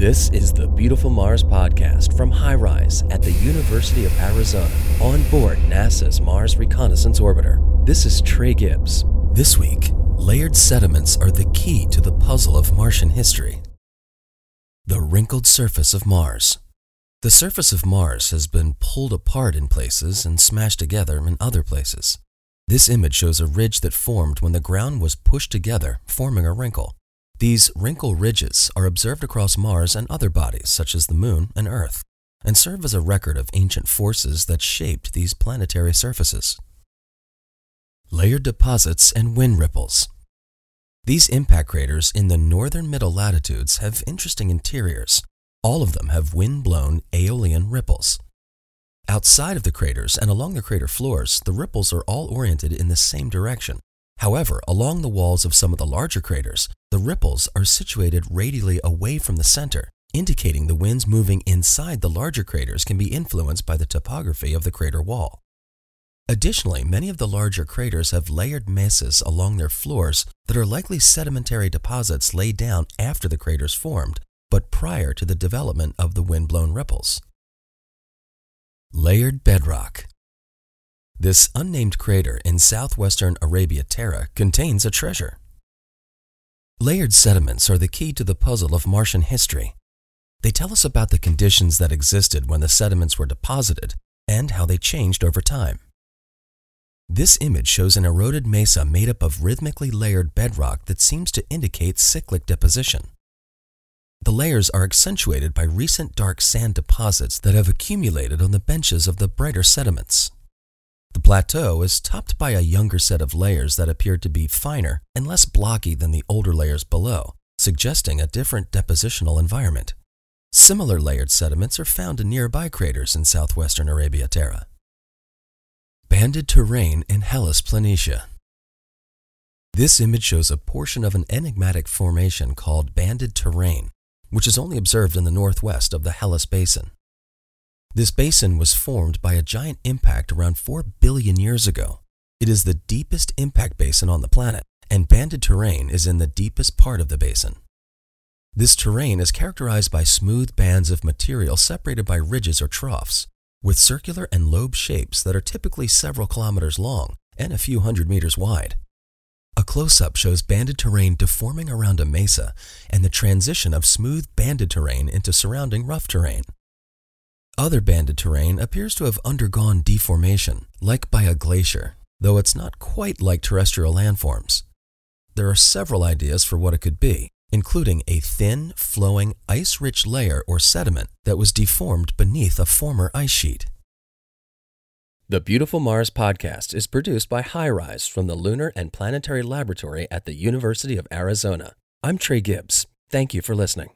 This is the Beautiful Mars podcast from HiRISE at the University of Arizona on board NASA's Mars Reconnaissance Orbiter. This is Trey Gibbs. This week, layered sediments are the key to the puzzle of Martian history. The wrinkled surface of Mars. The surface of Mars has been pulled apart in places and smashed together in other places. This image shows a ridge that formed when the ground was pushed together, forming a wrinkle. These wrinkle ridges are observed across Mars and other bodies such as the Moon and Earth, and serve as a record of ancient forces that shaped these planetary surfaces. Layered deposits and wind ripples. These impact craters in the northern middle latitudes have interesting interiors. All of them have wind-blown aeolian ripples. Outside of the craters and along the crater floors, the ripples are all oriented in the same direction, However, along the walls of some of the larger craters, the ripples are situated radially away from the center, indicating the winds moving inside the larger craters can be influenced by the topography of the crater wall. Additionally, many of the larger craters have layered mesas along their floors that are likely sedimentary deposits laid down after the craters formed, but prior to the development of the wind-blown ripples. Layered bedrock this unnamed crater in southwestern Arabia Terra contains a treasure. Layered sediments are the key to the puzzle of Martian history. They tell us about the conditions that existed when the sediments were deposited and how they changed over time. This image shows an eroded mesa made up of rhythmically layered bedrock that seems to indicate cyclic deposition. The layers are accentuated by recent dark sand deposits that have accumulated on the benches of the brighter sediments. The plateau is topped by a younger set of layers that appear to be finer and less blocky than the older layers below, suggesting a different depositional environment. Similar layered sediments are found in nearby craters in southwestern Arabia Terra. Banded terrain in Hellas Planitia. This image shows a portion of an enigmatic formation called banded terrain, which is only observed in the northwest of the Hellas Basin. This basin was formed by a giant impact around 4 billion years ago. It is the deepest impact basin on the planet, and banded terrain is in the deepest part of the basin. This terrain is characterized by smooth bands of material separated by ridges or troughs, with circular and lobe shapes that are typically several kilometers long and a few hundred meters wide. A close-up shows banded terrain deforming around a mesa and the transition of smooth banded terrain into surrounding rough terrain. Other banded terrain appears to have undergone deformation, like by a glacier, though it's not quite like terrestrial landforms. There are several ideas for what it could be, including a thin, flowing, ice-rich layer or sediment that was deformed beneath a former ice sheet. The Beautiful Mars podcast is produced by HiRISE from the Lunar and Planetary Laboratory at the University of Arizona. I'm Trey Gibbs. Thank you for listening.